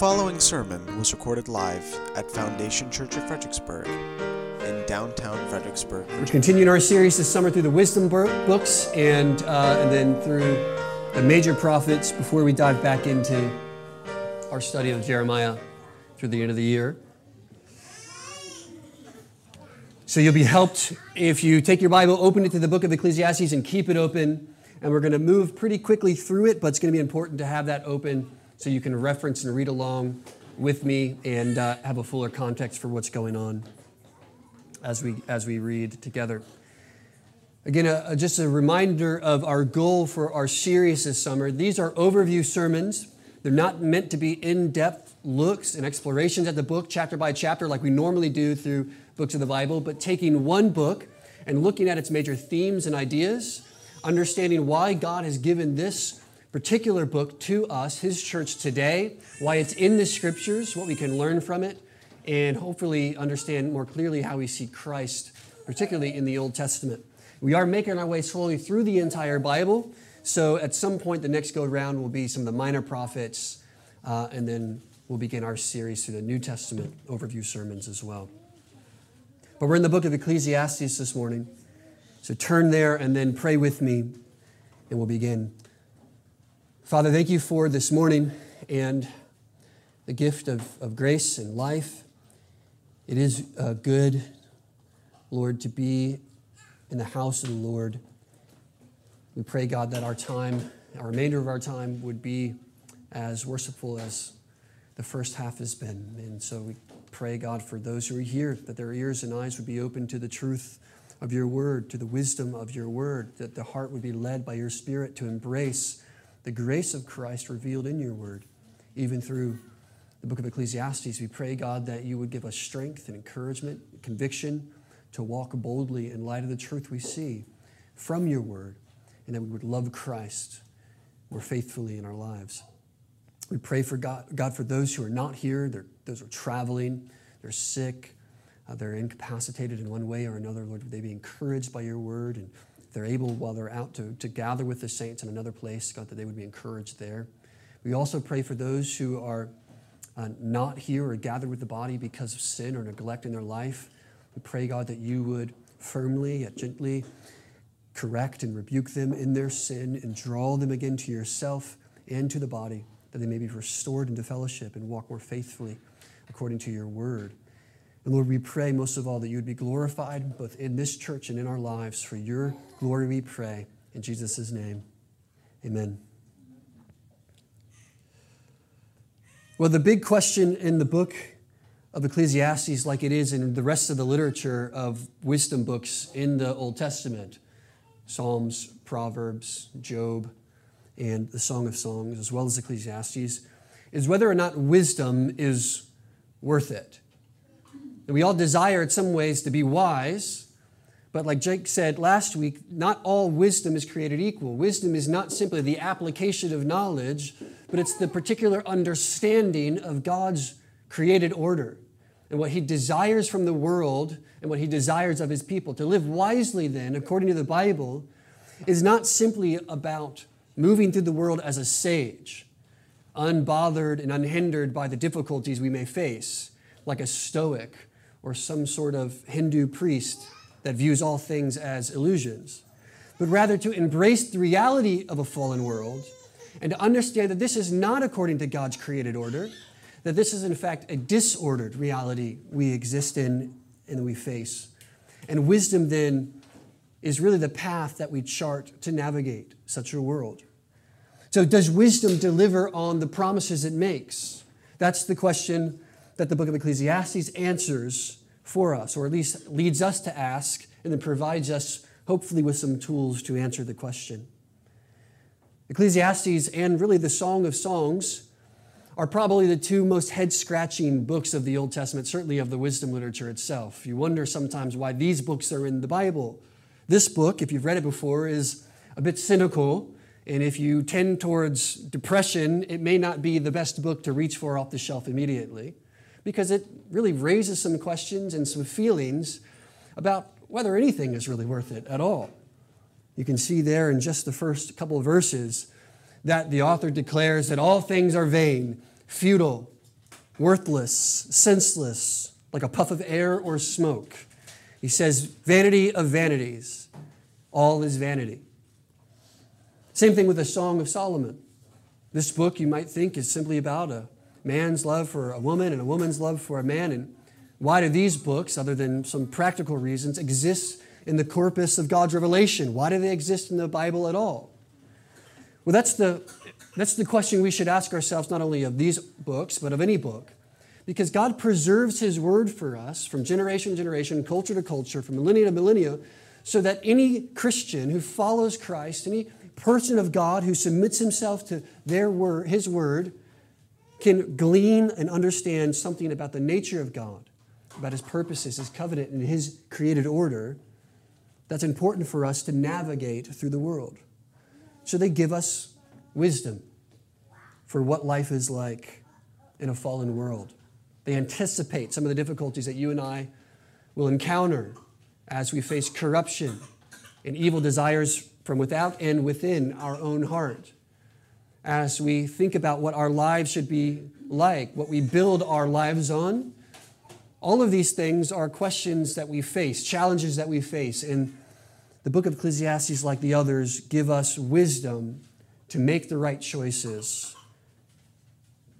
following sermon was recorded live at Foundation Church of Fredericksburg in downtown Fredericksburg. We're continuing our series this summer through the wisdom books and, uh, and then through the major prophets before we dive back into our study of Jeremiah through the end of the year. So you'll be helped if you take your Bible, open it to the book of Ecclesiastes, and keep it open. And we're going to move pretty quickly through it, but it's going to be important to have that open so you can reference and read along with me and uh, have a fuller context for what's going on as we as we read together. Again, uh, just a reminder of our goal for our series this summer. These are overview sermons. They're not meant to be in-depth looks and explorations at the book chapter by chapter like we normally do through books of the Bible, but taking one book and looking at its major themes and ideas, understanding why God has given this particular book to us, His church today, why it's in the scriptures, what we can learn from it, and hopefully understand more clearly how we see Christ, particularly in the Old Testament. We are making our way slowly through the entire Bible, so at some point, the next go round will be some of the minor prophets, uh, and then we'll begin our series through the New Testament overview sermons as well. But we're in the book of Ecclesiastes this morning. So turn there and then pray with me, and we'll begin. Father, thank you for this morning and the gift of, of grace and life. It is uh, good, Lord, to be in the house of the Lord. We pray, God, that our time, our remainder of our time, would be as worshipful as the first half has been. And so we pray, God, for those who are here, that their ears and eyes would be open to the truth of your word, to the wisdom of your word, that the heart would be led by your spirit to embrace the grace of Christ revealed in your word, even through the book of Ecclesiastes. We pray, God, that you would give us strength and encouragement, conviction to walk boldly in light of the truth we see from your word, and that we would love Christ more faithfully in our lives. We pray for God, God for those who are not here, those who are traveling, they're sick, uh, they're incapacitated in one way or another. Lord, would they be encouraged by your word? And they're able, while they're out, to, to gather with the saints in another place, God, that they would be encouraged there. We also pray for those who are uh, not here or gathered with the body because of sin or neglect in their life. We pray, God, that you would firmly yet gently correct and rebuke them in their sin and draw them again to yourself and to the body that they may be restored into fellowship and walk more faithfully according to your word. And Lord, we pray most of all that you would be glorified both in this church and in our lives. For your glory we pray. In Jesus' name, amen. Well, the big question in the book of Ecclesiastes, like it is in the rest of the literature of wisdom books in the Old Testament Psalms, Proverbs, Job, and the Song of Songs, as well as Ecclesiastes, is whether or not wisdom is worth it. And we all desire, in some ways, to be wise, but like Jake said last week, not all wisdom is created equal. Wisdom is not simply the application of knowledge, but it's the particular understanding of God's created order and what He desires from the world and what He desires of His people. To live wisely, then, according to the Bible, is not simply about moving through the world as a sage, unbothered and unhindered by the difficulties we may face, like a stoic or some sort of Hindu priest that views all things as illusions, but rather to embrace the reality of a fallen world and to understand that this is not according to God's created order, that this is in fact a disordered reality we exist in and we face. And wisdom then is really the path that we chart to navigate such a world. So, does wisdom deliver on the promises it makes? That's the question that the book of Ecclesiastes answers for us, or at least leads us to ask, and then provides us, hopefully, with some tools to answer the question. Ecclesiastes and really the Song of Songs are probably the two most head scratching books of the Old Testament, certainly of the wisdom literature itself. You wonder sometimes why these books are in the Bible. This book, if you've read it before, is a bit cynical. And if you tend towards depression, it may not be the best book to reach for off the shelf immediately because it really raises some questions and some feelings about whether anything is really worth it at all. You can see there in just the first couple of verses that the author declares that all things are vain, futile, worthless, senseless, like a puff of air or smoke. He says, Vanity of vanities, all is vanity. Same thing with the Song of Solomon. This book, you might think, is simply about a man's love for a woman and a woman's love for a man. And why do these books, other than some practical reasons, exist in the corpus of God's revelation? Why do they exist in the Bible at all? Well, that's the, that's the question we should ask ourselves, not only of these books, but of any book. Because God preserves His word for us from generation to generation, culture to culture, from millennia to millennia, so that any Christian who follows Christ, any person of God who submits himself to their word, His word, can glean and understand something about the nature of God, about His purposes, His covenant, and His created order that's important for us to navigate through the world. So they give us wisdom for what life is like in a fallen world. They anticipate some of the difficulties that you and I will encounter as we face corruption and evil desires from without and within our own heart. As we think about what our lives should be like, what we build our lives on, all of these things are questions that we face, challenges that we face. And the book of Ecclesiastes, like the others, give us wisdom to make the right choices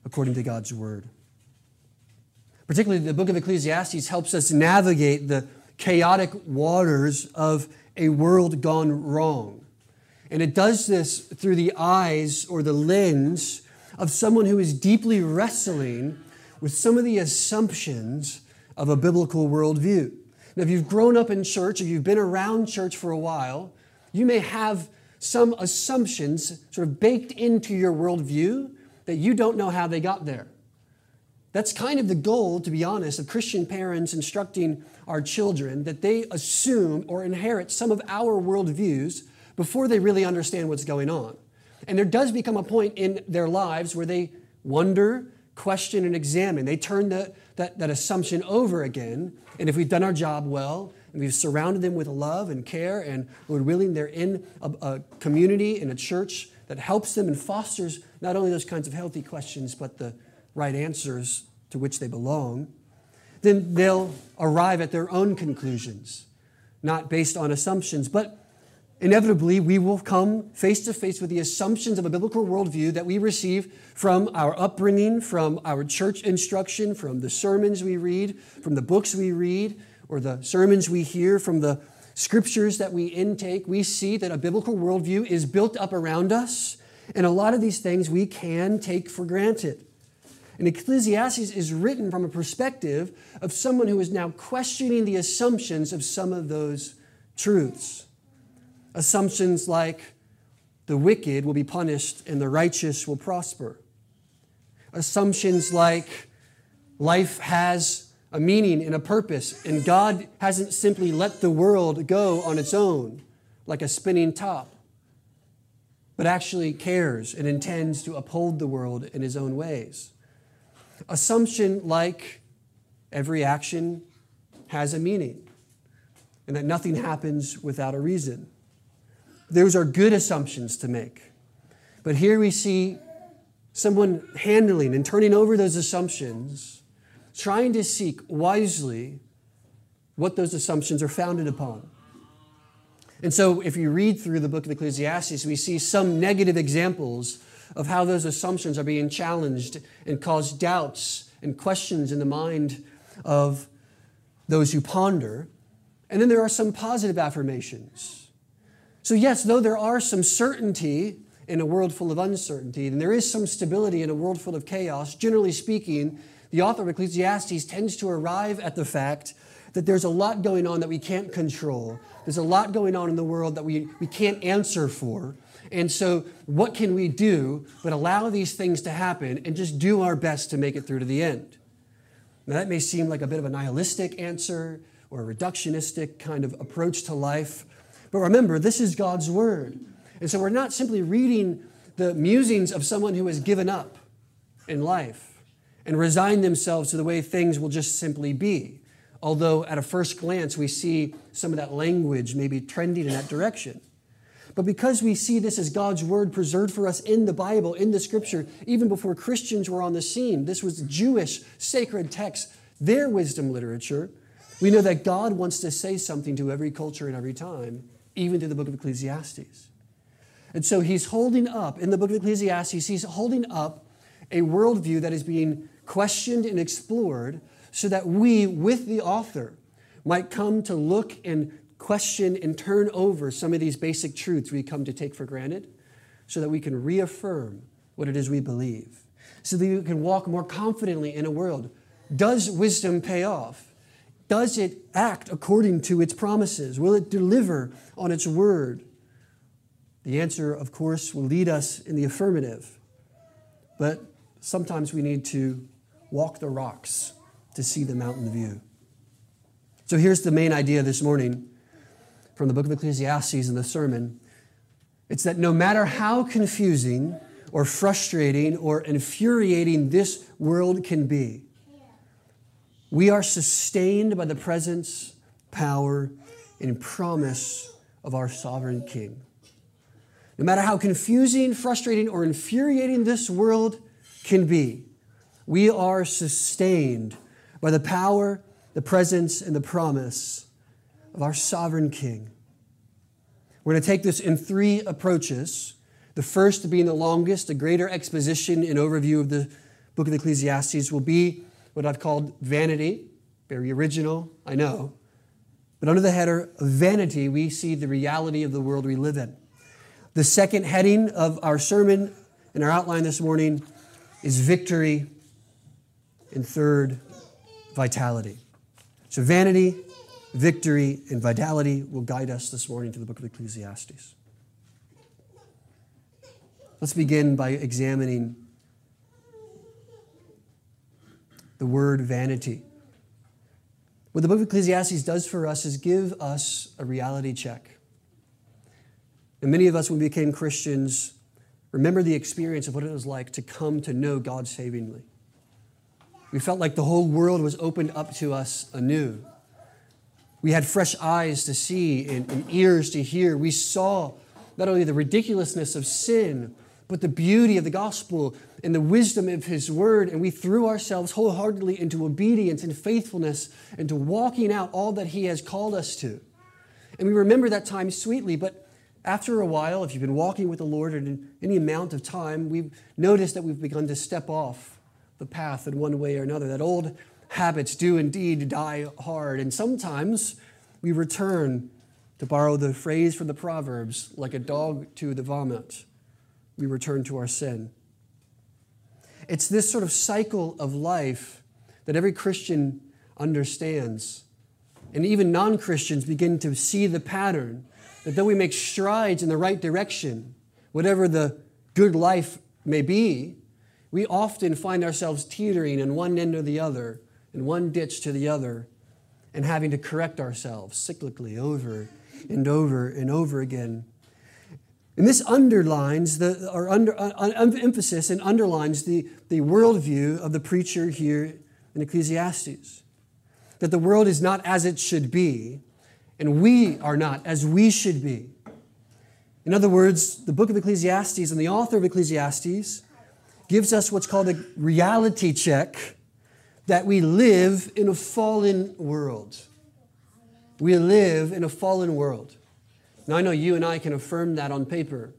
according to God's word. Particularly, the book of Ecclesiastes helps us navigate the chaotic waters of a world gone wrong. And it does this through the eyes or the lens of someone who is deeply wrestling with some of the assumptions of a biblical worldview. Now, if you've grown up in church, if you've been around church for a while, you may have some assumptions sort of baked into your worldview that you don't know how they got there. That's kind of the goal, to be honest, of Christian parents instructing our children that they assume or inherit some of our worldviews before they really understand what's going on. And there does become a point in their lives where they wonder, question, and examine. They turn the, that, that assumption over again. And if we've done our job well, and we've surrounded them with love and care, and we're willing they're in a, a community, in a church that helps them and fosters not only those kinds of healthy questions, but the right answers to which they belong, then they'll arrive at their own conclusions, not based on assumptions. But inevitably, we will come face to face with the assumptions of a biblical worldview that we receive from our upbringing, from our church instruction, from the sermons we read, from the books we read, or the sermons we hear, from the scriptures that we intake. We see that a biblical worldview is built up around us, and a lot of these things we can take for granted. And Ecclesiastes is written from a perspective of someone who is now questioning the assumptions of some of those truths. Assumptions like the wicked will be punished and the righteous will prosper. Assumptions like life has a meaning and a purpose, and God hasn't simply let the world go on its own like a spinning top, but actually cares and intends to uphold the world in his own ways assumption like every action has a meaning and that nothing happens without a reason. Those are good assumptions to make. But here we see someone handling and turning over those assumptions, trying to seek wisely what those assumptions are founded upon. And so, if you read through the book of Ecclesiastes, we see some negative examples of how those assumptions are being challenged and cause doubts and questions in the mind of those who ponder. And then there are some positive affirmations. So, yes, though there are some certainty in a world full of uncertainty, and there is some stability in a world full of chaos, generally speaking, the author of Ecclesiastes tends to arrive at the fact that there's a lot going on that we can't control. There's a lot going on in the world that we, we can't answer for. And so, what can we do but allow these things to happen and just do our best to make it through to the end? Now, that may seem like a bit of a nihilistic answer or a reductionistic kind of approach to life. But remember, this is God's Word. And so, we're not simply reading the musings of someone who has given up in life and resigned themselves to the way things will just simply be. Although, at a first glance, we see some of that language maybe trending in that direction. But because we see this as God's word preserved for us in the Bible, in the scripture, even before Christians were on the scene, this was Jewish sacred text, their wisdom literature. We know that God wants to say something to every culture and every time, even through the book of Ecclesiastes. And so he's holding up, in the book of Ecclesiastes, he's holding up a worldview that is being questioned and explored so that we, with the author, might come to look and question and turn over some of these basic truths we come to take for granted so that we can reaffirm what it is we believe, so that we can walk more confidently in a world. Does wisdom pay off? Does it act according to its promises? Will it deliver on its word? The answer, of course, will lead us in the affirmative. But sometimes we need to walk the rocks to see the mountain view. So here's the main idea this morning from the book of Ecclesiastes and the sermon it's that no matter how confusing or frustrating or infuriating this world can be, we are sustained by the presence, power, and promise of our sovereign King. No matter how confusing, frustrating, or infuriating this world can be, we are sustained by the power, the presence, and the promise of our sovereign King. We're going to take this in three approaches. The first, being the longest, a greater exposition and overview of the book of Ecclesiastes, will be what I've called vanity. Very original, I know. But under the header of vanity, we see the reality of the world we live in. The second heading of our sermon and our outline this morning is victory. And third, vitality. So, vanity, victory, and vitality will guide us this morning to the book of Ecclesiastes. Let's begin by examining the word vanity. What the book of Ecclesiastes does for us is give us a reality check. And many of us, when we became Christians, remember the experience of what it was like to come to know God savingly. We felt like the whole world was opened up to us anew. We had fresh eyes to see and, and, ears to hear. We saw not only the ridiculousness of sin, but the beauty of the gospel and the wisdom of his word. And we threw ourselves wholeheartedly into obedience and faithfulness and to walking out all that he has called us to. And we remember that time sweetly, but after a while, if you've been walking with the Lord in any amount of time, we've noticed that we've begun to step off the path in one way or another. That old habits do indeed die hard. And sometimes we return, to borrow the phrase from the Proverbs, like a dog to the vomit. We return to our sin. It's this sort of cycle of life that every Christian understands. And even non Christians begin to see the pattern that though we make strides in the right direction, whatever the good life may be, we often find ourselves teetering in one end or the other, in one ditch to the other, and having to correct ourselves cyclically over and over and over again. And this underlines the, or under, uh, uh emphasis and underlines the, the worldview of the preacher here in Ecclesiastes. That the world is not as it should be, and we are not as we should be. In other words, the book of Ecclesiastes and the author of Ecclesiastes gives us what's called a reality check that we live in a fallen world. We live in a fallen world. Now, I know you and I can affirm that on paper.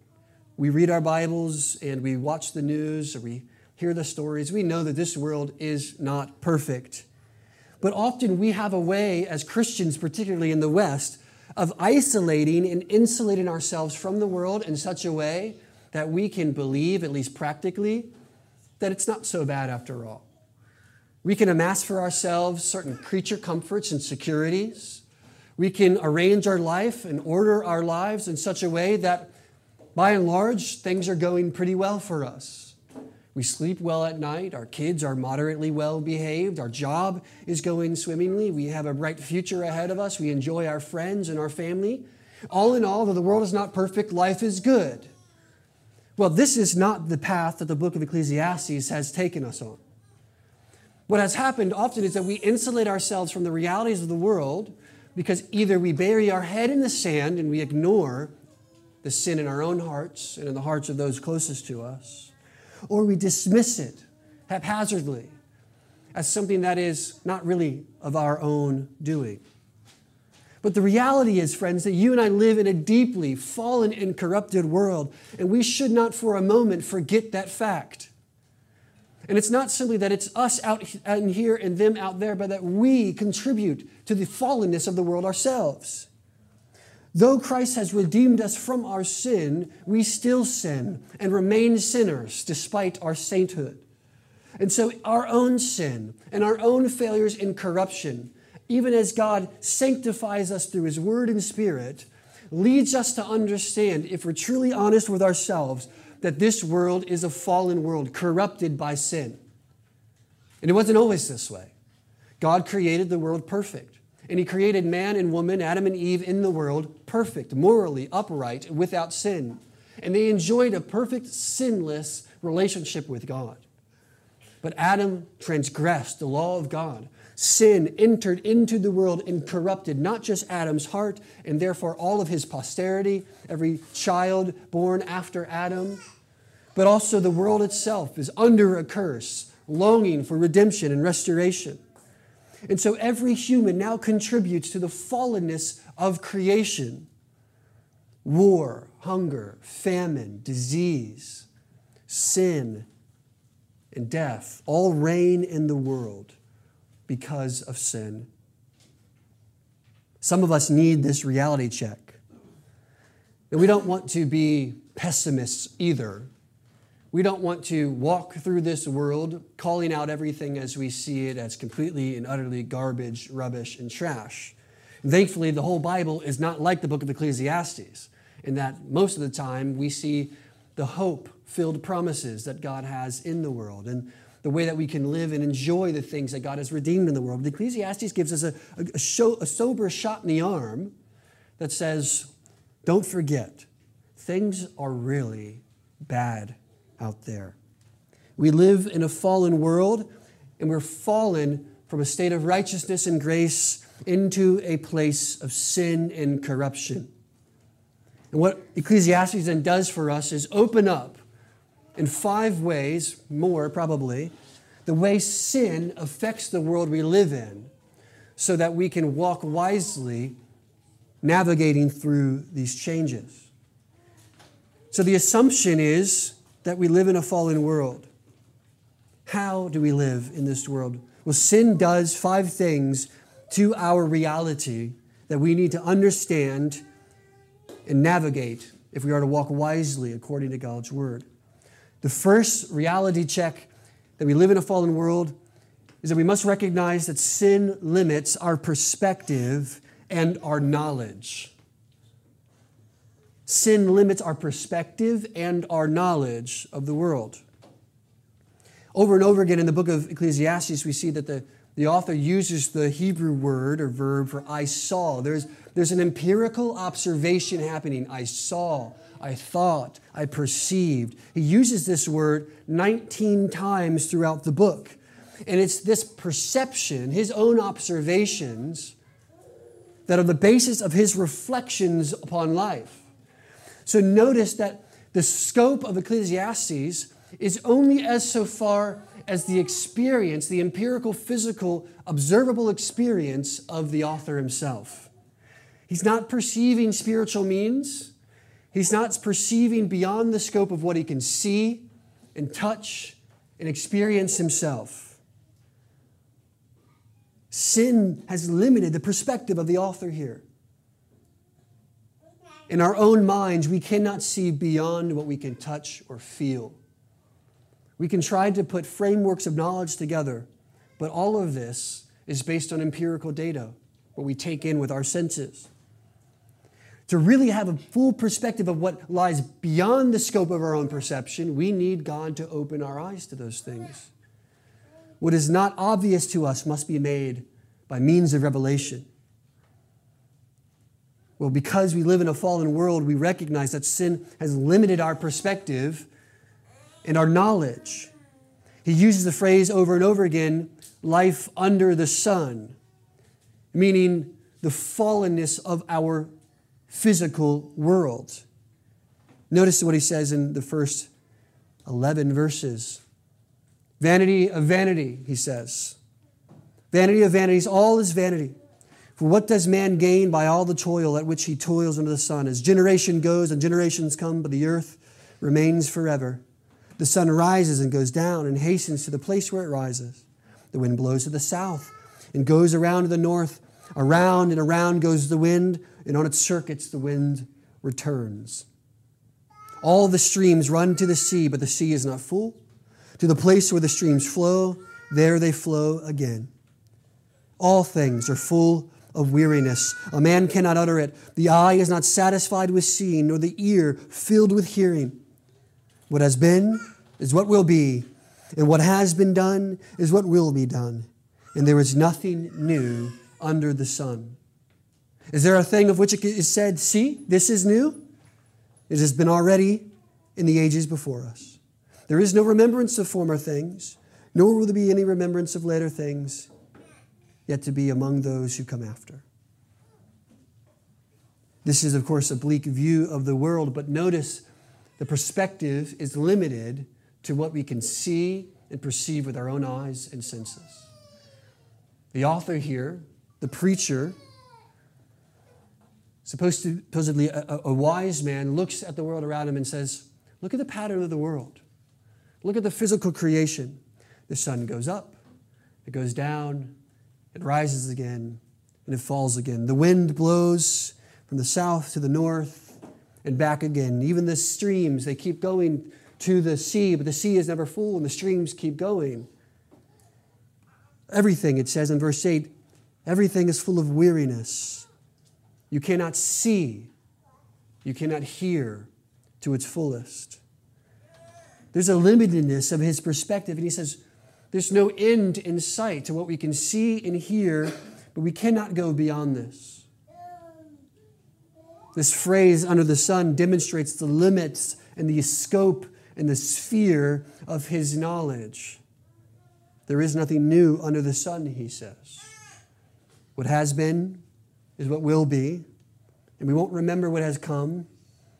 We read our Bibles and we watch the news or we hear the stories. We know that this world is not perfect. But often we have a way, as Christians, particularly in the West, of isolating and insulating ourselves from the world in such a way that we can believe, at least practically, that it's not so bad after all. We can amass for ourselves certain creature comforts and securities. We can arrange our life and order our lives in such a way that, by and large, things are going pretty well for us. We sleep well at night. Our kids are moderately well behaved. Our job is going swimmingly. We have a bright future ahead of us. We enjoy our friends and our family. All in all, though the world is not perfect, life is good. Well, this is not the path that the book of Ecclesiastes has taken us on. What has happened often is that we insulate ourselves from the realities of the world because either we bury our head in the sand and we ignore the sin in our own hearts and in the hearts of those closest to us, or we dismiss it haphazardly as something that is not really of our own doing. But the reality is, friends, that you and I live in a deeply fallen and corrupted world, and we should not for a moment forget that fact. And it's not simply that it's us out in here and them out there, but that we contribute to the fallenness of the world ourselves. Though Christ has redeemed us from our sin, we still sin and remain sinners despite our sainthood. And so, our own sin and our own failures in corruption, even as God sanctifies us through His Word and Spirit, leads us to understand, if we're truly honest with ourselves, that this world is a fallen world, corrupted by sin. And it wasn't always this way. God created the world perfect. And he created man and woman, Adam and Eve, in the world perfect, morally upright, without sin. And they enjoyed a perfect, sinless relationship with God. But Adam transgressed the law of God. Sin entered into the world and corrupted not just Adam's heart and therefore all of his posterity, every child born after Adam, but also the world itself is under a curse, longing for redemption and restoration. And so every human now contributes to the fallenness of creation war, hunger, famine, disease, sin, and death all reign in the world because of sin. Some of us need this reality check. And we don't want to be pessimists either. We don't want to walk through this world calling out everything as we see it as completely and utterly garbage, rubbish, and trash. And thankfully, the whole Bible is not like the book of Ecclesiastes, in that most of the time we see the hope filled promises that God has in the world and the way that we can live and enjoy the things that God has redeemed in the world. Ecclesiastes gives us a, a, show, a sober shot in the arm that says, don't forget, things are really bad out there. We live in a fallen world, and we're fallen from a state of righteousness and grace into a place of sin and corruption. And what Ecclesiastes then does for us is open up in five ways, more probably, the way sin affects the world we live in so that we can walk wisely navigating through these changes. So the assumption is that we live in a fallen world. How do we live in this world? Well, sin does five things to our reality that we need to understand and navigate if we are to walk wisely according to God's word. The first reality check that we live in a fallen world is that we must recognize that sin limits our perspective and our knowledge. Sin limits our perspective and our knowledge of the world. Over and over again in the book of Ecclesiastes, we see that the, the author uses the Hebrew word or verb for I saw. There's, there's an empirical observation happening. I saw, I thought, I perceived. He uses this word 19 times throughout the book. And it's this perception, his own observations, that are the basis of his reflections upon life. So notice that the scope of Ecclesiastes is only as so far as the experience, the empirical, physical, observable experience of the author himself. He's not perceiving spiritual means. He's not perceiving beyond the scope of what he can see and touch and experience himself. Sin has limited the perspective of the author here. In our own minds, we cannot see beyond what we can touch or feel. We can try to put frameworks of knowledge together, but all of this is based on empirical data, what we take in with our senses. To really have a full perspective of what lies beyond the scope of our own perception, we need God to open our eyes to those things. What is not obvious to us must be made by means of revelation. Well, because we live in a fallen world, we recognize that sin has limited our perspective and our knowledge. He uses the phrase over and over again life under the sun, meaning the fallenness of our physical world. Notice what he says in the first 11 verses. Vanity of vanity, he says. Vanity of vanities, all is vanity. For what does man gain by all the toil at which he toils under the sun? As generation goes and generations come, but the earth remains forever. The sun rises and goes down and hastens to the place where it rises. The wind blows to the south and goes around to the north. Around and around goes the wind, and on its circuits the wind returns. All the streams run to the sea, but the sea is not full. To the place where the streams flow, there they flow again. All things are full of weariness. A man cannot utter it. The eye is not satisfied with seeing, nor the ear filled with hearing. What has been is what will be, and what has been done is what will be done. And there is nothing new under the sun. Is there a thing of which it is said, See, this is new? It has been already in the ages before us. There is no remembrance of former things, nor will there be any remembrance of later things yet to be among those who come after. This is, of course, a bleak view of the world, but notice the perspective is limited to what we can see and perceive with our own eyes and senses. The author here, the preacher, supposed to, supposedly a, a wise man, looks at the world around him and says, Look at the pattern of the world. Look at the physical creation. The sun goes up, it goes down, it rises again and it falls again. The wind blows from the south to the north and back again. Even the streams, they keep going to the sea, but the sea is never full and the streams keep going. Everything, it says in verse 8, everything is full of weariness. You cannot see, you cannot hear to its fullest. There's a limitedness of his perspective, and he says, there's no end in sight to what we can see and hear, but we cannot go beyond this. This phrase, under the sun, demonstrates the limits and the scope and the sphere of his knowledge. There is nothing new under the sun, he says. What has been is what will be, and we won't remember what has come,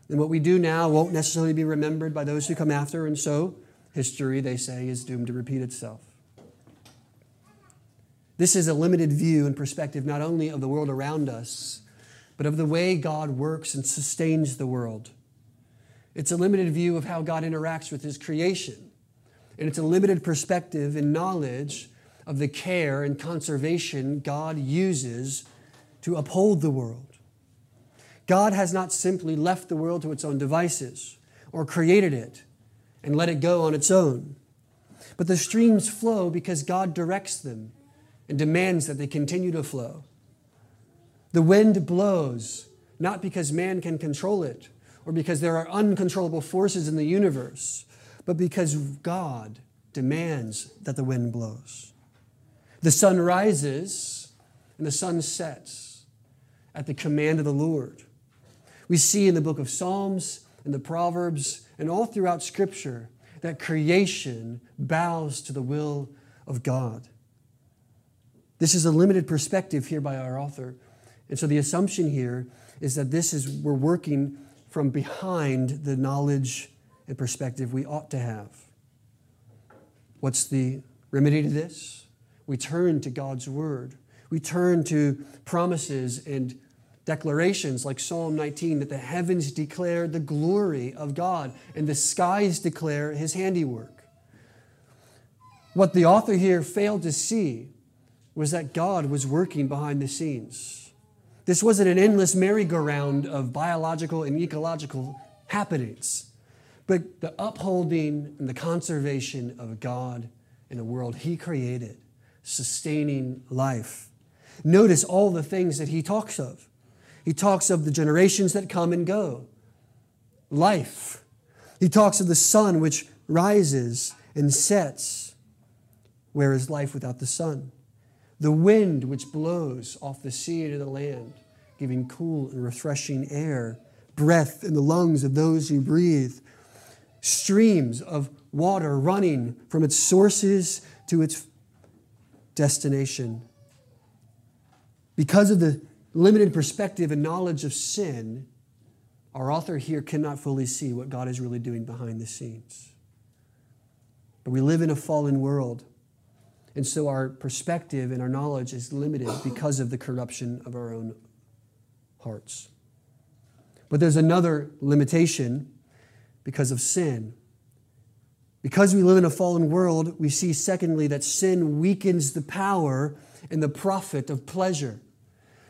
and what we do now won't necessarily be remembered by those who come after, and so history, they say, is doomed to repeat itself. This is a limited view and perspective not only of the world around us, but of the way God works and sustains the world. It's a limited view of how God interacts with His creation. And it's a limited perspective and knowledge of the care and conservation God uses to uphold the world. God has not simply left the world to its own devices or created it and let it go on its own. But the streams flow because God directs them and demands that they continue to flow. The wind blows not because man can control it or because there are uncontrollable forces in the universe, but because God demands that the wind blows. The sun rises and the sun sets at the command of the Lord. We see in the book of Psalms and the Proverbs and all throughout Scripture that creation bows to the will of God. This is a limited perspective here by our author. And so the assumption here is that this is, we're working from behind the knowledge and perspective we ought to have. What's the remedy to this? We turn to God's Word. We turn to promises and declarations like Psalm 19 that the heavens declare the glory of God and the skies declare his handiwork. What the author here failed to see was that God was working behind the scenes. This wasn't an endless merry-go-round of biological and ecological happenings, but the upholding and the conservation of God in a world He created, sustaining life. Notice all the things that He talks of. He talks of the generations that come and go, life. He talks of the sun which rises and sets. Where is life without the sun? The wind which blows off the sea to the land, giving cool and refreshing air, breath in the lungs of those who breathe, streams of water running from its sources to its destination. Because of the limited perspective and knowledge of sin, our author here cannot fully see what God is really doing behind the scenes. But we live in a fallen world, and so our perspective and our knowledge is limited because of the corruption of our own hearts. But there's another limitation because of sin. Because we live in a fallen world, we see, secondly, that sin weakens the power and the profit of pleasure.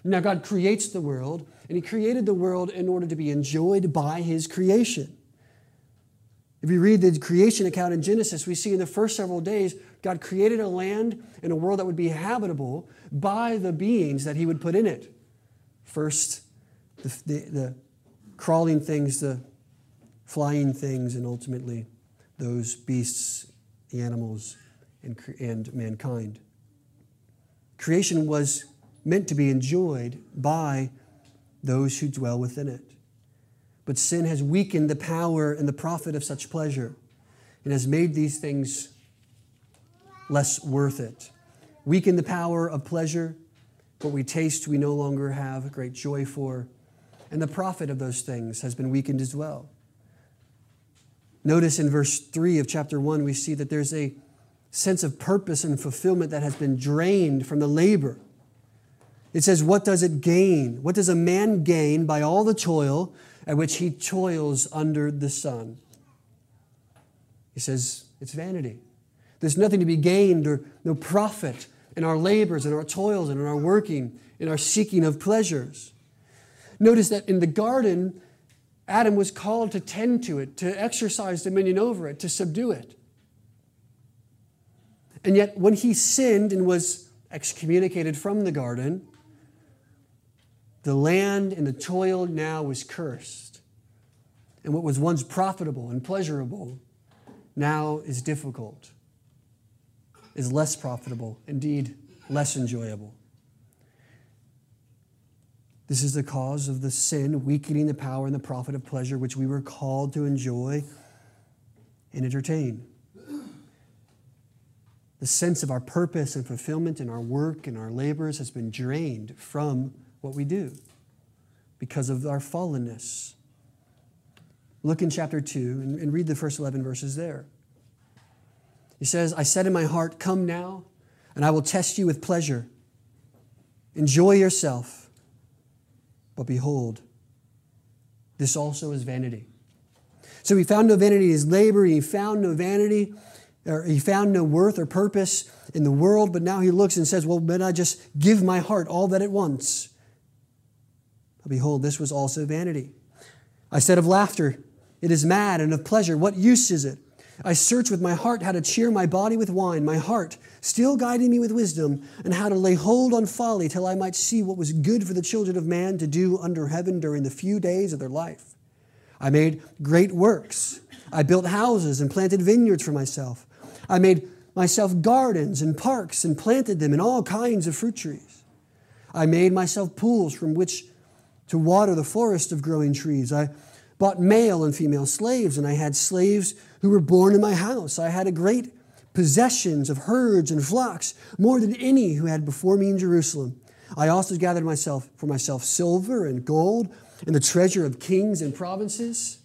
Now, God creates the world, and He created the world in order to be enjoyed by His creation. If you read the creation account in Genesis, we see in the first several days, God created a land and a world that would be habitable by the beings that He would put in it. First, the, the, the crawling things, the flying things, and ultimately those beasts, the animals, and, and mankind. Creation was meant to be enjoyed by those who dwell within it. But sin has weakened the power and the profit of such pleasure and has made these things less worth it. Weakened the power of pleasure. What we taste, we no longer have great joy for. And the profit of those things has been weakened as well. Notice in verse 3 of chapter 1, we see that there's a sense of purpose and fulfillment that has been drained from the labor it says, What does it gain? What does a man gain by all the toil at which he toils under the sun? He says, It's vanity. There's nothing to be gained or no profit in our labors and our toils and in our working, in our seeking of pleasures. Notice that in the garden, Adam was called to tend to it, to exercise dominion over it, to subdue it. And yet, when he sinned and was excommunicated from the garden, the land and the toil now is cursed. And what was once profitable and pleasurable now is difficult, is less profitable, indeed, less enjoyable. This is the cause of the sin, weakening the power and the profit of pleasure which we were called to enjoy and entertain. The sense of our purpose and fulfillment in our work and our labors has been drained from what we do because of our fallenness. Look in chapter 2 and, and read the first 11 verses there. He says, I said in my heart, Come now, and I will test you with pleasure. Enjoy yourself. But behold, this also is vanity. So he found no vanity in his labor, he found no vanity, or he found no worth or purpose in the world, but now he looks and says, Well, then I just give my heart all that it wants but behold, this was also vanity. I said of laughter, it is mad, and of pleasure, what use is it? I search with my heart how to cheer my body with wine, my heart still guiding me with wisdom, and how to lay hold on folly till I might see what was good for the children of man to do under heaven during the few days of their life. I made great works. I built houses and planted vineyards for myself. I made myself gardens and parks and planted them in all kinds of fruit trees. I made myself pools from which to water the forest of growing trees. I bought male and female slaves, and I had slaves who were born in my house. I had a great possessions of herds and flocks, more than any who had before me in Jerusalem. I also gathered myself for myself silver and gold and the treasure of kings and provinces.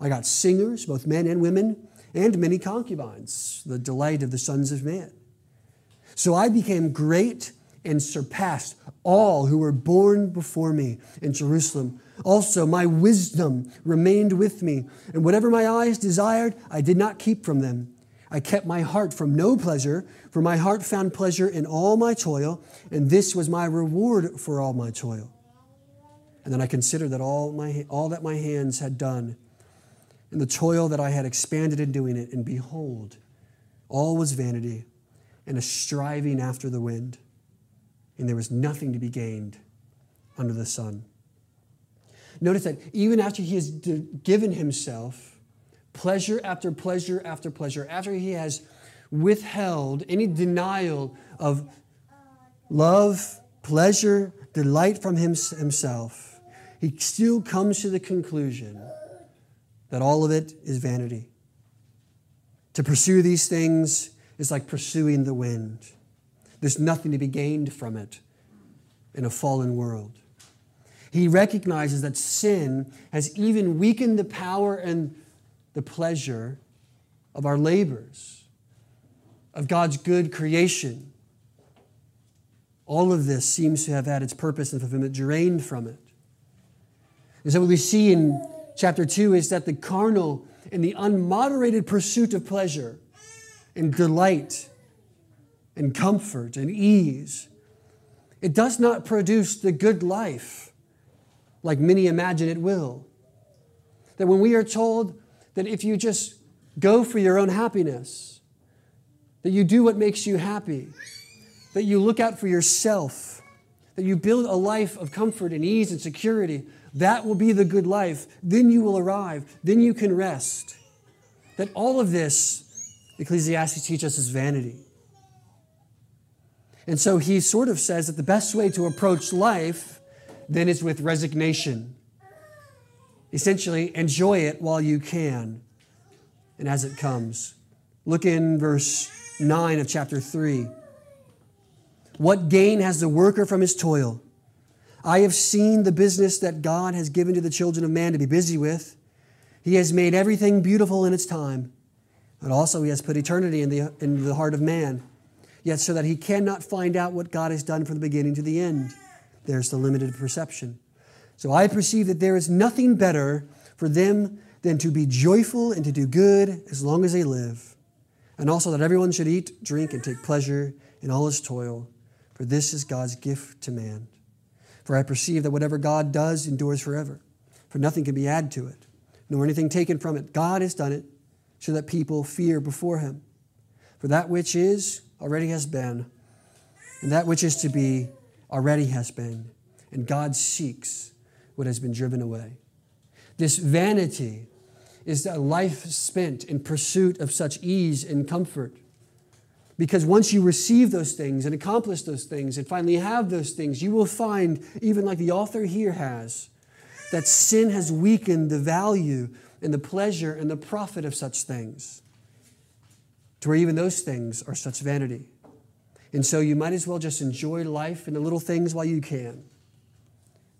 I got singers, both men and women, and many concubines, the delight of the sons of man. So I became great and surpassed all who were born before me in Jerusalem. Also, my wisdom remained with me, and whatever my eyes desired, I did not keep from them. I kept my heart from no pleasure, for my heart found pleasure in all my toil, and this was my reward for all my toil. And then I considered that all, my, all that my hands had done, and the toil that I had expanded in doing it, and behold, all was vanity and a striving after the wind and there was nothing to be gained under the sun. Notice that even after he has given himself pleasure after pleasure after pleasure, after he has withheld any denial of love, pleasure, delight from himself, he still comes to the conclusion that all of it is vanity. To pursue these things is like pursuing the wind. There's nothing to be gained from it in a fallen world. He recognizes that sin has even weakened the power and the pleasure of our labors, of God's good creation. All of this seems to have had its purpose and fulfillment drained from it. And so, what we see in chapter 2 is that the carnal and the unmoderated pursuit of pleasure and delight and comfort and ease, it does not produce the good life like many imagine it will. That when we are told that if you just go for your own happiness, that you do what makes you happy, that you look out for yourself, that you build a life of comfort and ease and security, that will be the good life. Then you will arrive. Then you can rest. That all of this, Ecclesiastes teaches us, is vanity. And so he sort of says that the best way to approach life then is with resignation. Essentially, enjoy it while you can and as it comes. Look in verse 9 of chapter 3. What gain has the worker from his toil? I have seen the business that God has given to the children of man to be busy with. He has made everything beautiful in its time, but also He has put eternity in the, in the heart of man, yet so that he cannot find out what God has done from the beginning to the end. There's the limited perception. So I perceive that there is nothing better for them than to be joyful and to do good as long as they live, and also that everyone should eat, drink, and take pleasure in all his toil, for this is God's gift to man. For I perceive that whatever God does endures forever, for nothing can be added to it, nor anything taken from it. God has done it so that people fear before him. For that which is already has been, and that which is to be already has been, and God seeks what has been driven away. This vanity is a life spent in pursuit of such ease and comfort. Because once you receive those things and accomplish those things and finally have those things, you will find, even like the author here has, that sin has weakened the value and the pleasure and the profit of such things, to where even those things are such vanity. And so you might as well just enjoy life and the little things while you can.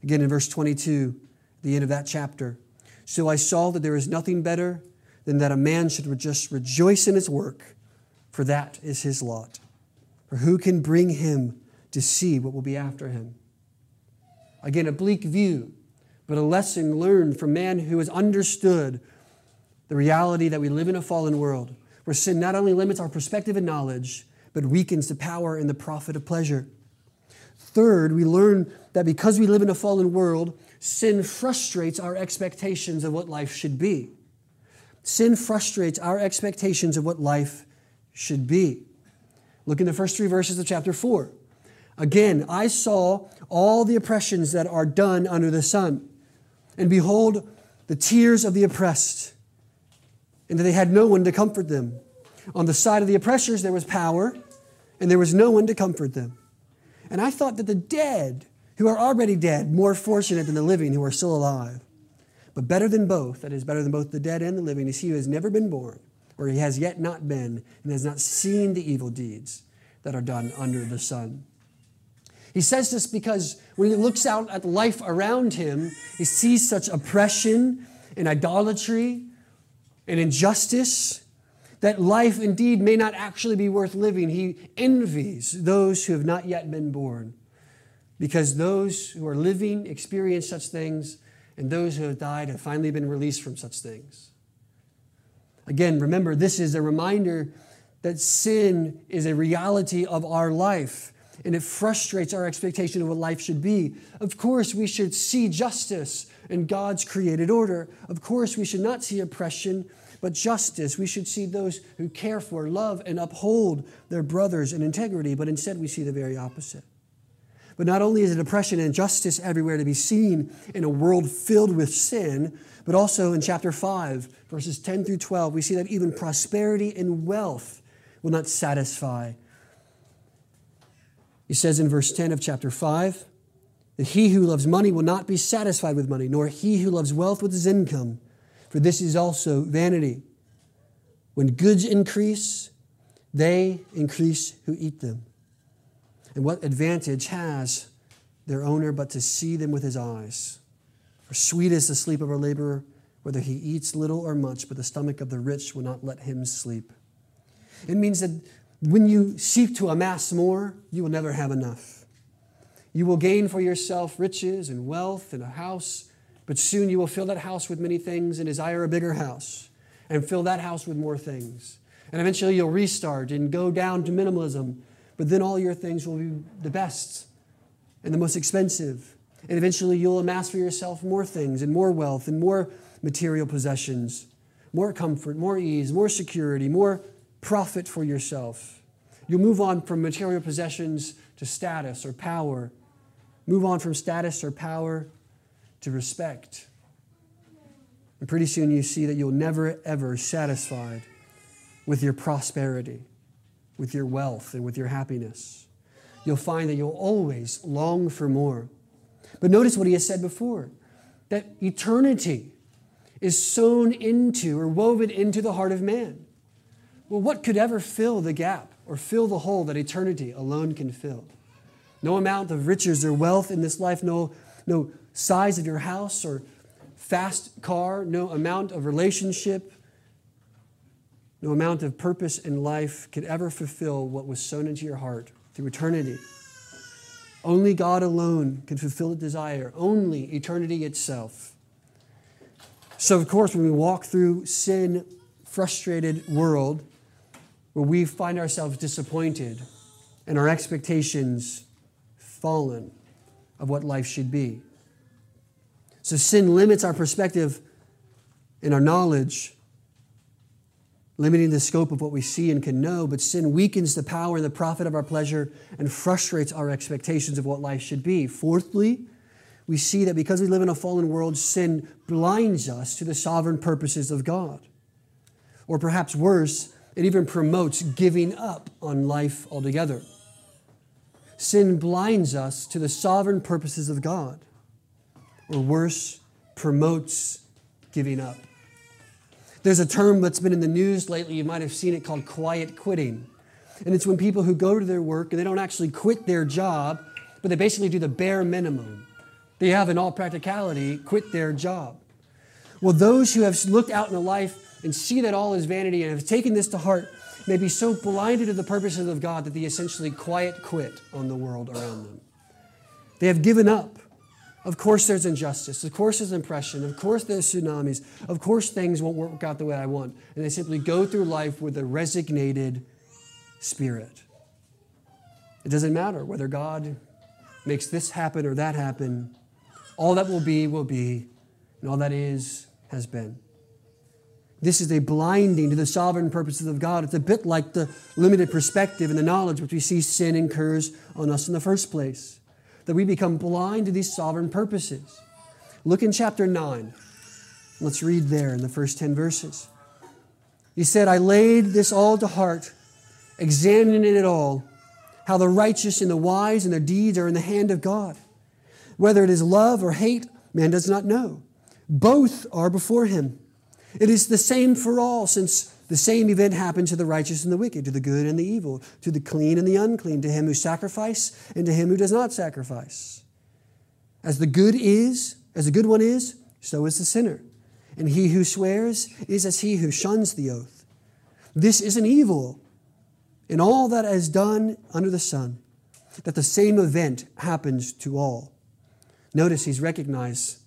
Again, in verse 22, the end of that chapter. So I saw that there is nothing better than that a man should just rejoice in his work, for that is his lot. For who can bring him to see what will be after him? Again, a bleak view, but a lesson learned from man who has understood the reality that we live in a fallen world, where sin not only limits our perspective and knowledge, but weakens the power and the profit of pleasure. Third, we learn that because we live in a fallen world, sin frustrates our expectations of what life should be. Sin frustrates our expectations of what life should be. Look in the first three verses of chapter 4. Again, I saw all the oppressions that are done under the sun, and behold, the tears of the oppressed, and that they had no one to comfort them. On the side of the oppressors, there was power, and there was no one to comfort them. And I thought that the dead, who are already dead, more fortunate than the living who are still alive. But better than both, that is, better than both the dead and the living, is he who has never been born, or he has yet not been, and has not seen the evil deeds that are done under the sun. He says this because when he looks out at life around him, he sees such oppression and idolatry and injustice that life indeed may not actually be worth living. He envies those who have not yet been born because those who are living experience such things, and those who have died have finally been released from such things. Again, remember, this is a reminder that sin is a reality of our life and it frustrates our expectation of what life should be. Of course, we should see justice in God's created order. Of course, we should not see oppression but justice. We should see those who care for, love, and uphold their brothers in integrity, but instead we see the very opposite. But not only is it oppression and injustice everywhere to be seen in a world filled with sin, but also in chapter 5, verses 10 through 12, we see that even prosperity and wealth will not satisfy. He says in verse 10 of chapter 5 that he who loves money will not be satisfied with money, nor he who loves wealth with his income for this is also vanity. When goods increase, they increase who eat them. And what advantage has their owner, but to see them with his eyes. For sweet is the sleep of a laborer, whether he eats little or much, but the stomach of the rich will not let him sleep. It means that when you seek to amass more, you will never have enough. You will gain for yourself riches and wealth and a house, but soon you will fill that house with many things and desire a bigger house and fill that house with more things. And eventually you'll restart and go down to minimalism, but then all your things will be the best and the most expensive. And eventually you'll amass for yourself more things and more wealth and more material possessions, more comfort, more ease, more security, more profit for yourself. You'll move on from material possessions to status or power. Move on from status or power to respect. And pretty soon you see that you'll never, ever satisfied with your prosperity, with your wealth, and with your happiness. You'll find that you'll always long for more. But notice what he has said before that eternity is sown into or woven into the heart of man. Well, what could ever fill the gap or fill the hole that eternity alone can fill? No amount of riches or wealth in this life, no, no size of your house or fast car, no amount of relationship, no amount of purpose in life could ever fulfill what was sown into your heart through eternity. Only God alone can fulfill the desire, only eternity itself. So, of course, when we walk through sin frustrated world where we find ourselves disappointed and our expectations fallen of what life should be. So, sin limits our perspective and our knowledge, limiting the scope of what we see and can know, but sin weakens the power and the profit of our pleasure and frustrates our expectations of what life should be. Fourthly, we see that because we live in a fallen world, sin blinds us to the sovereign purposes of God. Or perhaps worse, it even promotes giving up on life altogether. Sin blinds us to the sovereign purposes of God. Or worse, promotes giving up. There's a term that's been in the news lately, you might have seen it called quiet quitting. And it's when people who go to their work and they don't actually quit their job, but they basically do the bare minimum. They have, in all practicality, quit their job. Well, those who have looked out in the life and see that all is vanity and have taken this to heart may be so blinded to the purposes of God that they essentially quiet quit on the world around them. They have given up. Of course, there's injustice. Of course, there's oppression. Of course, there's tsunamis. Of course, things won't work out the way I want. And they simply go through life with a resignated spirit. It doesn't matter whether God makes this happen or that happen. All that will be, will be, and all that is, has been. This is a blinding to the sovereign purposes of God. It's a bit like the limited perspective and the knowledge which we see sin incurs on us in the first place, that we become blind to these sovereign purposes. Look in chapter 9. Let's read there in the first 10 verses. He said, I laid this all to heart, examining it all, how the righteous and the wise and their deeds are in the hand of God. Whether it is love or hate, man does not know. Both are before him. It is the same for all, since the same event happened to the righteous and the wicked, to the good and the evil, to the clean and the unclean, to him who sacrifices and to him who does not sacrifice. As the good is, as the good one is, so is the sinner. And he who swears is as he who shuns the oath. This is an evil in all that is done under the sun, that the same event happens to all. Notice he's recognized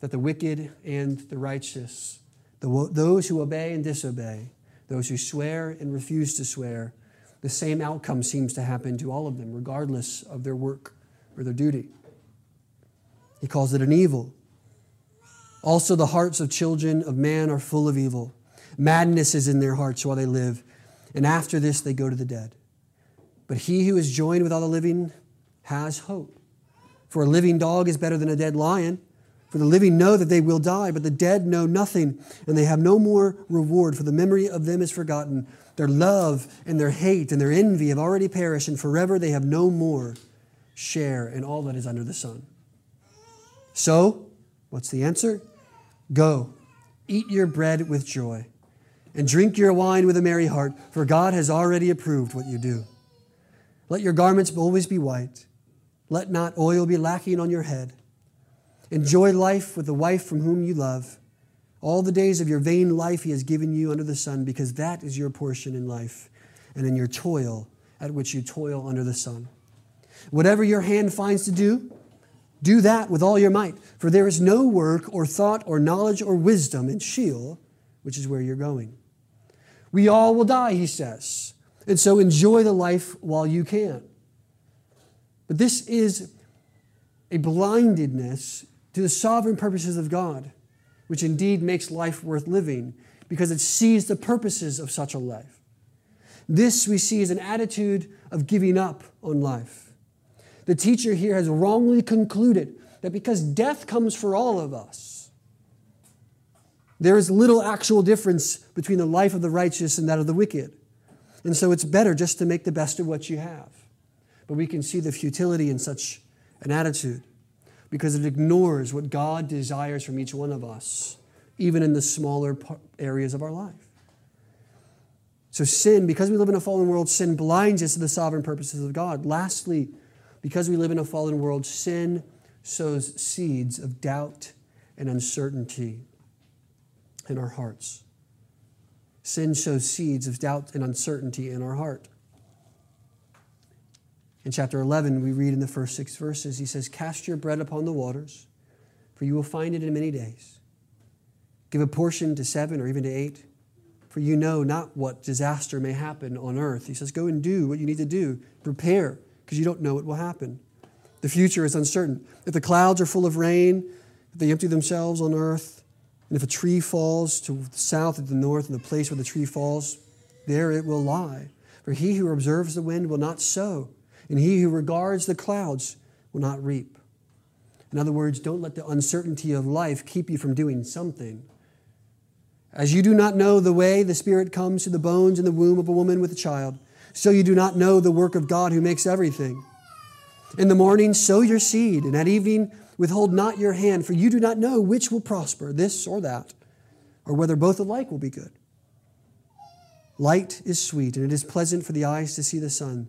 that the wicked and the righteous, the, those who obey and disobey, those who swear and refuse to swear, the same outcome seems to happen to all of them, regardless of their work or their duty. He calls it an evil. Also, the hearts of children of man are full of evil. Madness is in their hearts while they live, and after this they go to the dead. But he who is joined with all the living has hope. For a living dog is better than a dead lion. For the living know that they will die, but the dead know nothing, and they have no more reward, for the memory of them is forgotten. Their love and their hate and their envy have already perished, and forever they have no more share in all that is under the sun. So, what's the answer? Go, eat your bread with joy, and drink your wine with a merry heart, for God has already approved what you do. Let your garments always be white Let not oil be lacking on your head. Enjoy life with the wife from whom you love. All the days of your vain life he has given you under the sun, because that is your portion in life and in your toil at which you toil under the sun. Whatever your hand finds to do, do that with all your might, for there is no work or thought or knowledge or wisdom in Sheol, which is where you're going. We all will die, he says, and so enjoy the life while you can. But this is a blindedness to the sovereign purposes of God, which indeed makes life worth living because it sees the purposes of such a life. This we see as an attitude of giving up on life. The teacher here has wrongly concluded that because death comes for all of us, there is little actual difference between the life of the righteous and that of the wicked. And so it's better just to make the best of what you have. But we can see the futility in such an attitude because it ignores what God desires from each one of us, even in the smaller areas of our life. So, sin, because we live in a fallen world, sin blinds us to the sovereign purposes of God. Lastly, because we live in a fallen world, sin sows seeds of doubt and uncertainty in our hearts. Sin sows seeds of doubt and uncertainty in our heart. In chapter 11, we read in the first six verses, he says, Cast your bread upon the waters, for you will find it in many days. Give a portion to seven or even to eight, for you know not what disaster may happen on earth. He says, Go and do what you need to do. Prepare, because you don't know what will happen. The future is uncertain. If the clouds are full of rain, if they empty themselves on earth, and if a tree falls to the south or the north, in the place where the tree falls, there it will lie. For he who observes the wind will not sow and he who regards the clouds will not reap. In other words, don't let the uncertainty of life keep you from doing something. As you do not know the way the Spirit comes to the bones in the womb of a woman with a child, so you do not know the work of God who makes everything. In the morning, sow your seed, and at evening, withhold not your hand, for you do not know which will prosper, this or that, or whether both alike will be good. Light is sweet, and it is pleasant for the eyes to see the sun.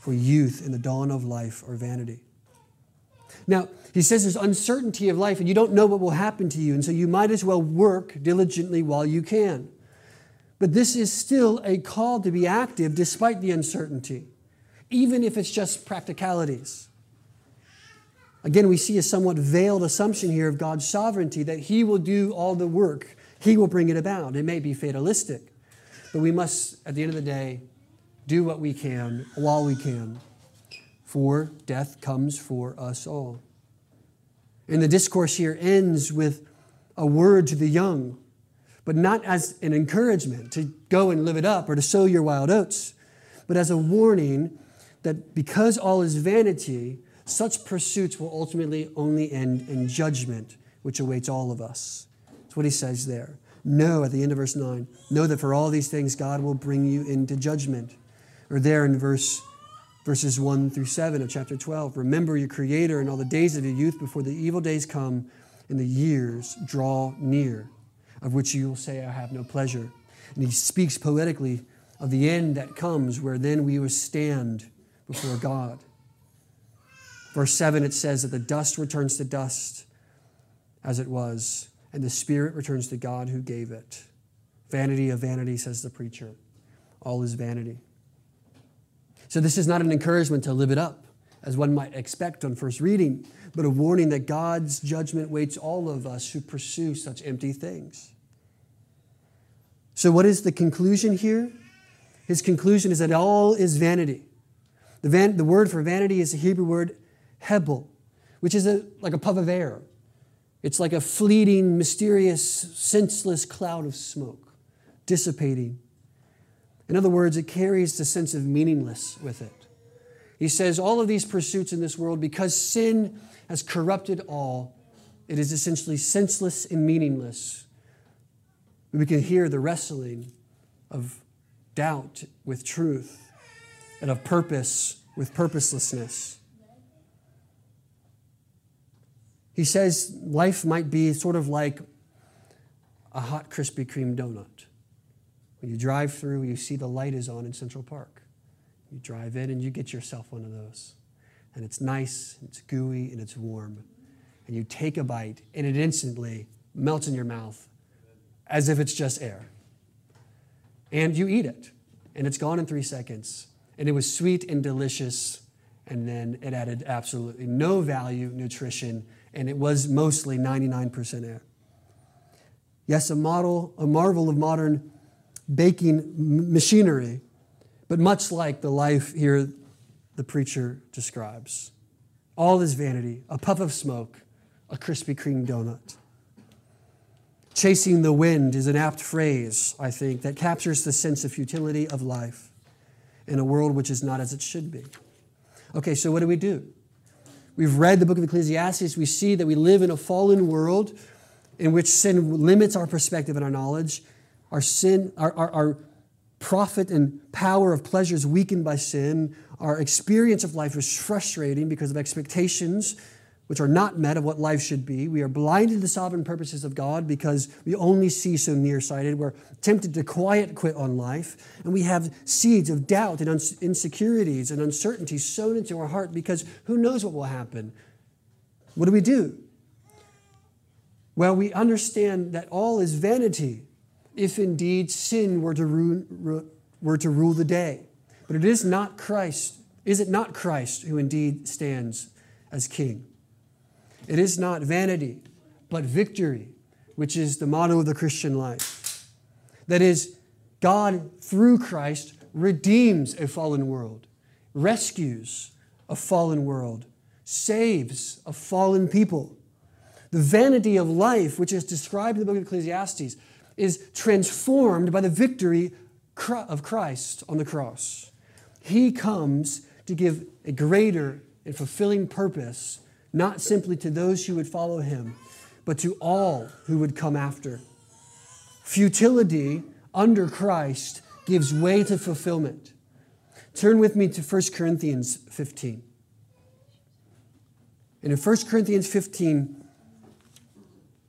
for youth and the dawn of life are vanity. Now, he says there's uncertainty of life and you don't know what will happen to you, and so you might as well work diligently while you can. But this is still a call to be active despite the uncertainty, even if it's just practicalities. Again, we see a somewhat veiled assumption here of God's sovereignty that He will do all the work, He will bring it about. It may be fatalistic, but we must, at the end of the day, do what we can while we can, for death comes for us all. And the discourse here ends with a word to the young, but not as an encouragement to go and live it up or to sow your wild oats, but as a warning that because all is vanity, such pursuits will ultimately only end in judgment, which awaits all of us. That's what he says there. Know, at the end of verse 9, know that for all these things God will bring you into judgment or there in verse verses 1 through 7 of chapter 12 remember your creator in all the days of your youth before the evil days come and the years draw near of which you will say i have no pleasure and he speaks poetically of the end that comes where then we will stand before god. Verse 7 it says that the dust returns to dust as it was and the spirit returns to god who gave it. Vanity of vanity says the preacher. All is vanity so, this is not an encouragement to live it up, as one might expect on first reading, but a warning that God's judgment waits all of us who pursue such empty things. So, what is the conclusion here? His conclusion is that all is vanity. The, van, the word for vanity is the Hebrew word hebel, which is a, like a puff of air. It's like a fleeting, mysterious, senseless cloud of smoke, dissipating in other words, it carries the sense of meaningless with it. He says, All of these pursuits in this world, because sin has corrupted all, it is essentially senseless and meaningless. We can hear the wrestling of doubt with truth and of purpose with purposelessness. He says life might be sort of like a hot Krispy Kreme donut. When you drive through, you see the light is on in Central Park. You drive in and you get yourself one of those. And it's nice, it's gooey, and it's warm. And you take a bite, and it instantly melts in your mouth as if it's just air. And you eat it, and it's gone in three seconds. And it was sweet and delicious, and then it added absolutely no value, nutrition, and it was mostly 99% air. Yes, a model, a marvel of modern baking machinery, but much like the life here the preacher describes. All is vanity, a puff of smoke, a Krispy Kreme donut. Chasing the wind is an apt phrase, I think, that captures the sense of futility of life in a world which is not as it should be. Okay, so what do we do? We've read the book of Ecclesiastes. We see that we live in a fallen world in which sin limits our perspective and our knowledge. Our sin, our, our, our profit and power of pleasure is weakened by sin. Our experience of life is frustrating because of expectations which are not met of what life should be. We are blinded to the sovereign purposes of God because we only see so nearsighted. We're tempted to quiet quit on life. And we have seeds of doubt and insecurities and uncertainty sown into our heart because who knows what will happen? What do we do? Well, we understand that all is vanity if indeed sin were to, rule, were to rule the day. But it is not Christ. Is it not Christ who indeed stands as king? It is not vanity, but victory, which is the motto of the Christian life. That is, God, through Christ, redeems a fallen world, rescues a fallen world, saves a fallen people. The vanity of life, which is described in the book of Ecclesiastes, is transformed by the victory of Christ on the cross. He comes to give a greater and fulfilling purpose not simply to those who would follow him, but to all who would come after. Futility under Christ gives way to fulfillment. Turn with me to 1 Corinthians 15. And in 1 Corinthians 15,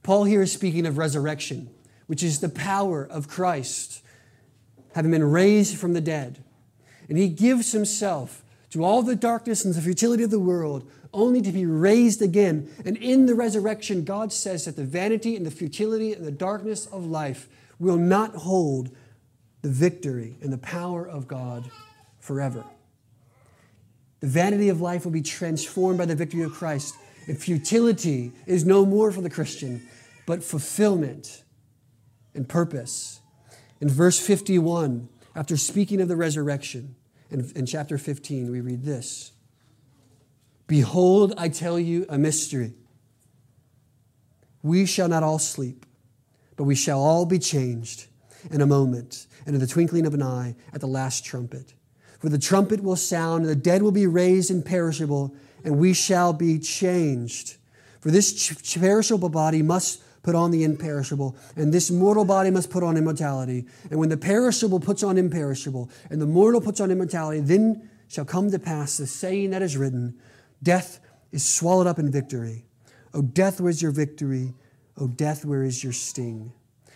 Paul here is speaking of resurrection, which is the power of Christ having been raised from the dead. And he gives himself to all the darkness and the futility of the world only to be raised again. And in the resurrection, God says that the vanity and the futility and the darkness of life will not hold the victory and the power of God forever. The vanity of life will be transformed by the victory of Christ. And futility is no more for the Christian, but fulfillment and purpose. In verse 51, after speaking of the resurrection, in, in chapter 15, we read this Behold, I tell you a mystery. We shall not all sleep, but we shall all be changed in a moment, and in the twinkling of an eye, at the last trumpet. For the trumpet will sound, and the dead will be raised imperishable, and we shall be changed. For this perishable body must put on the imperishable, and this mortal body must put on immortality. And when the perishable puts on imperishable, and the mortal puts on immortality, then shall come to pass the saying that is written Death is swallowed up in victory. O death, where is your victory? O death, where is your sting?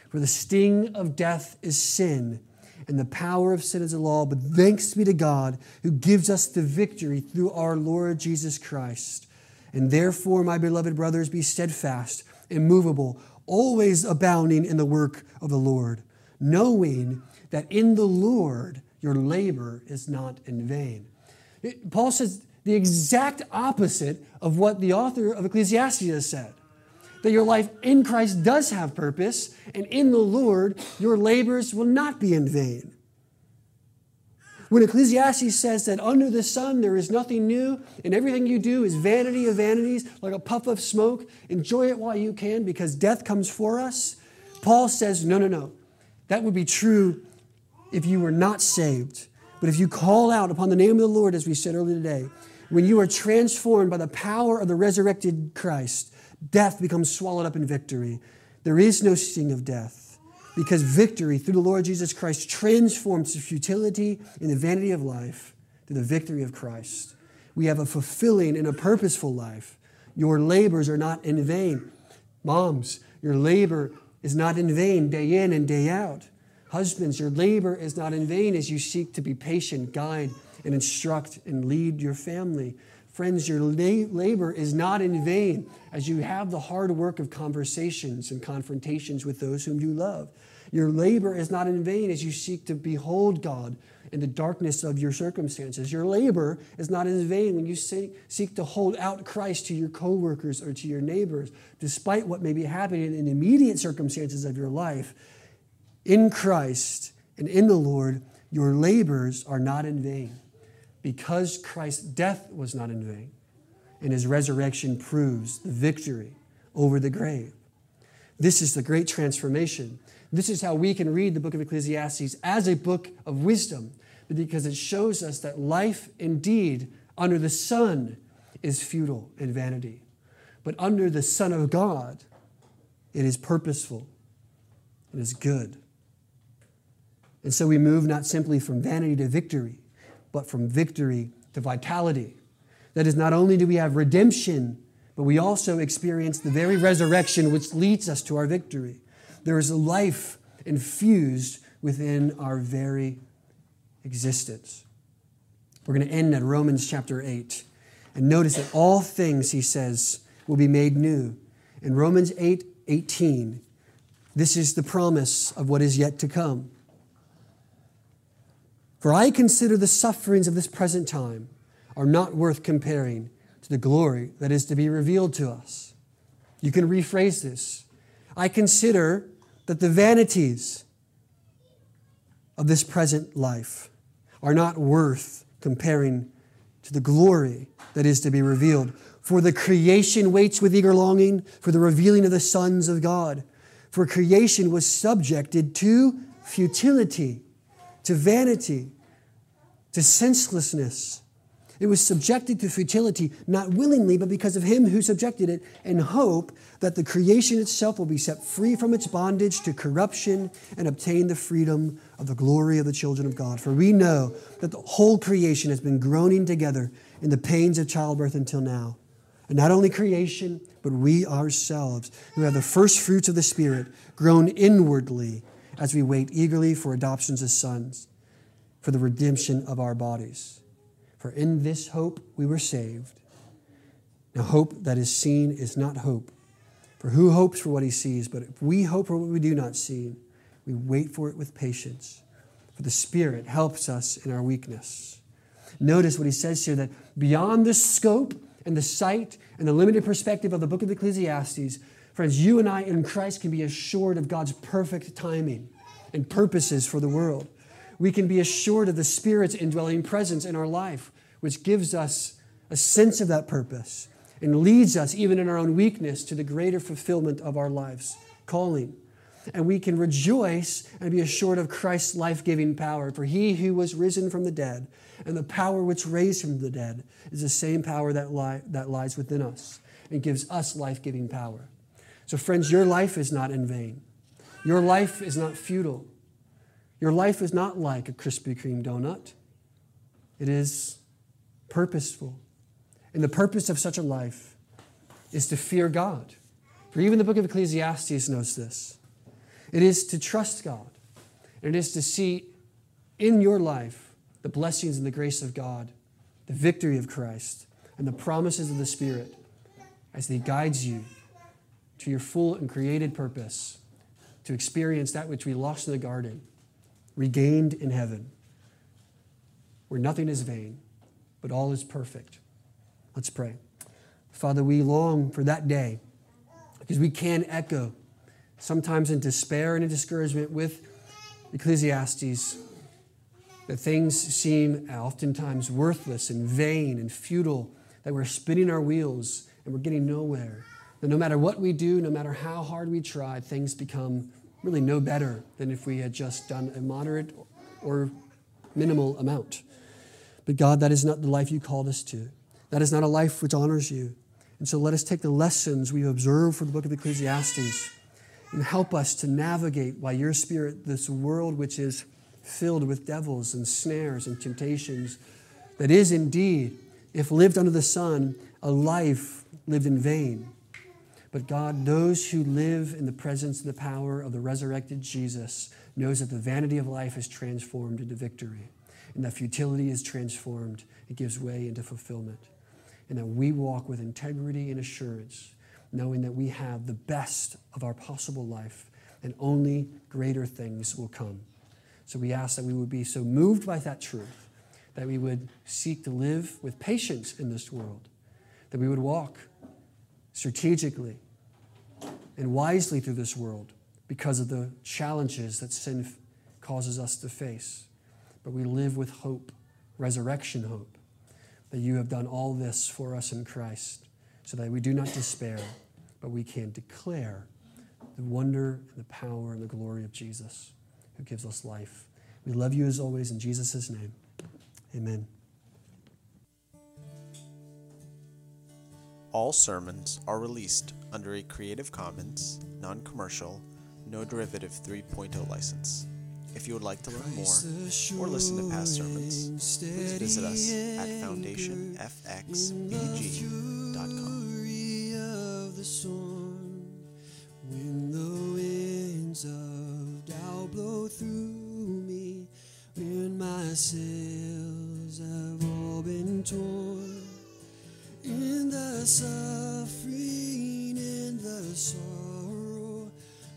For the sting of death is sin, and the power of sin is the law. But thanks be to God who gives us the victory through our Lord Jesus Christ. And therefore, my beloved brothers, be steadfast, immovable, always abounding in the work of the Lord, knowing that in the Lord your labor is not in vain. Paul says, the exact opposite of what the author of Ecclesiastes said. That your life in Christ does have purpose, and in the Lord, your labors will not be in vain. When Ecclesiastes says that under the sun there is nothing new, and everything you do is vanity of vanities, like a puff of smoke, enjoy it while you can because death comes for us, Paul says, no, no, no. That would be true if you were not saved. But if you call out upon the name of the Lord, as we said earlier today, when you are transformed by the power of the resurrected Christ, death becomes swallowed up in victory. There is no sting of death because victory through the Lord Jesus Christ transforms the futility and the vanity of life to the victory of Christ. We have a fulfilling and a purposeful life. Your labors are not in vain. Moms, your labor is not in vain day in and day out. Husbands, your labor is not in vain as you seek to be patient, guide, and instruct and lead your family. Friends, your labor is not in vain as you have the hard work of conversations and confrontations with those whom you love. Your labor is not in vain as you seek to behold God in the darkness of your circumstances. Your labor is not in vain when you seek to hold out Christ to your coworkers or to your neighbors, despite what may be happening in immediate circumstances of your life. In Christ and in the Lord, your labors are not in vain because Christ's death was not in vain, and his resurrection proves the victory over the grave. This is the great transformation. This is how we can read the book of Ecclesiastes as a book of wisdom, because it shows us that life indeed under the sun is futile and vanity. But under the Son of God, it is purposeful, it is good. And so we move not simply from vanity to victory, but from victory to vitality. That is, not only do we have redemption, but we also experience the very resurrection which leads us to our victory. There is a life infused within our very existence. We're going to end at Romans chapter 8. And notice that all things, he says, will be made new. In Romans 8 18, this is the promise of what is yet to come. For I consider the sufferings of this present time are not worth comparing to the glory that is to be revealed to us. You can rephrase this. I consider that the vanities of this present life are not worth comparing to the glory that is to be revealed. For the creation waits with eager longing for the revealing of the sons of God. For creation was subjected to futility, to vanity to senselessness. It was subjected to futility, not willingly, but because of him who subjected it, in hope that the creation itself will be set free from its bondage to corruption and obtain the freedom of the glory of the children of God. For we know that the whole creation has been groaning together in the pains of childbirth until now. And not only creation, but we ourselves, who have the first fruits of the Spirit, groan inwardly as we wait eagerly for adoptions as sons for the redemption of our bodies. For in this hope we were saved. Now, hope that is seen is not hope. For who hopes for what he sees? But if we hope for what we do not see, we wait for it with patience. For the Spirit helps us in our weakness. Notice what he says here that beyond the scope and the sight and the limited perspective of the book of Ecclesiastes, friends, you and I in Christ can be assured of God's perfect timing and purposes for the world we can be assured of the Spirit's indwelling presence in our life, which gives us a sense of that purpose and leads us, even in our own weakness, to the greater fulfillment of our lives' calling. And we can rejoice and be assured of Christ's life giving power. For he who was risen from the dead and the power which raised from the dead is the same power that, li- that lies within us and gives us life giving power. So, friends, your life is not in vain. Your life is not futile. Your life is not like a Krispy Kreme donut, it is purposeful. And the purpose of such a life is to fear God. For even the book of Ecclesiastes knows this. It is to trust God, and it is to see in your life the blessings and the grace of God, the victory of Christ, and the promises of the Spirit as He guides you to your full and created purpose to experience that which we lost in the garden regained in heaven, where nothing is vain, but all is perfect. Let's pray. Father, we long for that day because we can echo, sometimes in despair and in discouragement, with Ecclesiastes, that things seem oftentimes worthless and vain and futile, that we're spinning our wheels and we're getting nowhere. That no matter what we do, no matter how hard we try, things become really no better than if we had just done a moderate or minimal amount. But God, that is not the life you called us to. That is not a life which honors you. And so let us take the lessons we've observed from the book of Ecclesiastes and help us to navigate by your Spirit this world which is filled with devils and snares and temptations, that is indeed, if lived under the sun, a life lived in vain. But God, those who live in the presence and the power of the resurrected Jesus knows that the vanity of life is transformed into victory, and that futility is transformed, it gives way into fulfillment. And that we walk with integrity and assurance, knowing that we have the best of our possible life, and only greater things will come. So we ask that we would be so moved by that truth that we would seek to live with patience in this world, that we would walk strategically and wisely through this world because of the challenges that sin causes us to face. But we live with hope, resurrection hope, that you have done all this for us in Christ, so that we do not despair, but we can declare the wonder and the power and the glory of Jesus who gives us life. We love you as always in Jesus' name. Amen. All sermons are released under a Creative Commons, non commercial, no derivative 3.0 license. If you would like to learn more or listen to past sermons, please visit us at foundationfxbg.com. when the winds of doubt blow through me my sails the suffering and the sorrow.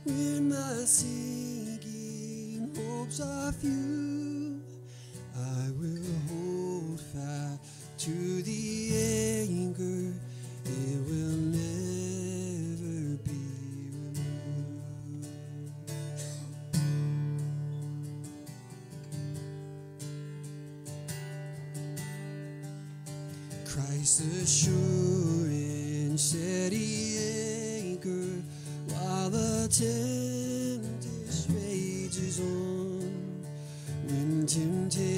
When my sinking hopes are few tempest rages on. When temptation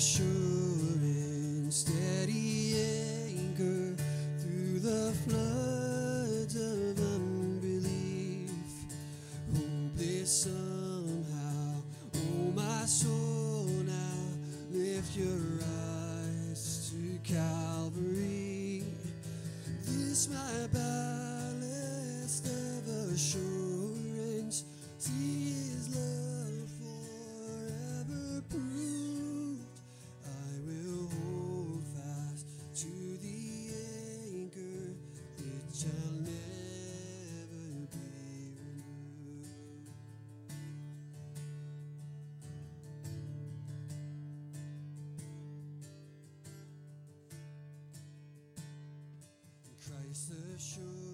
sure The sure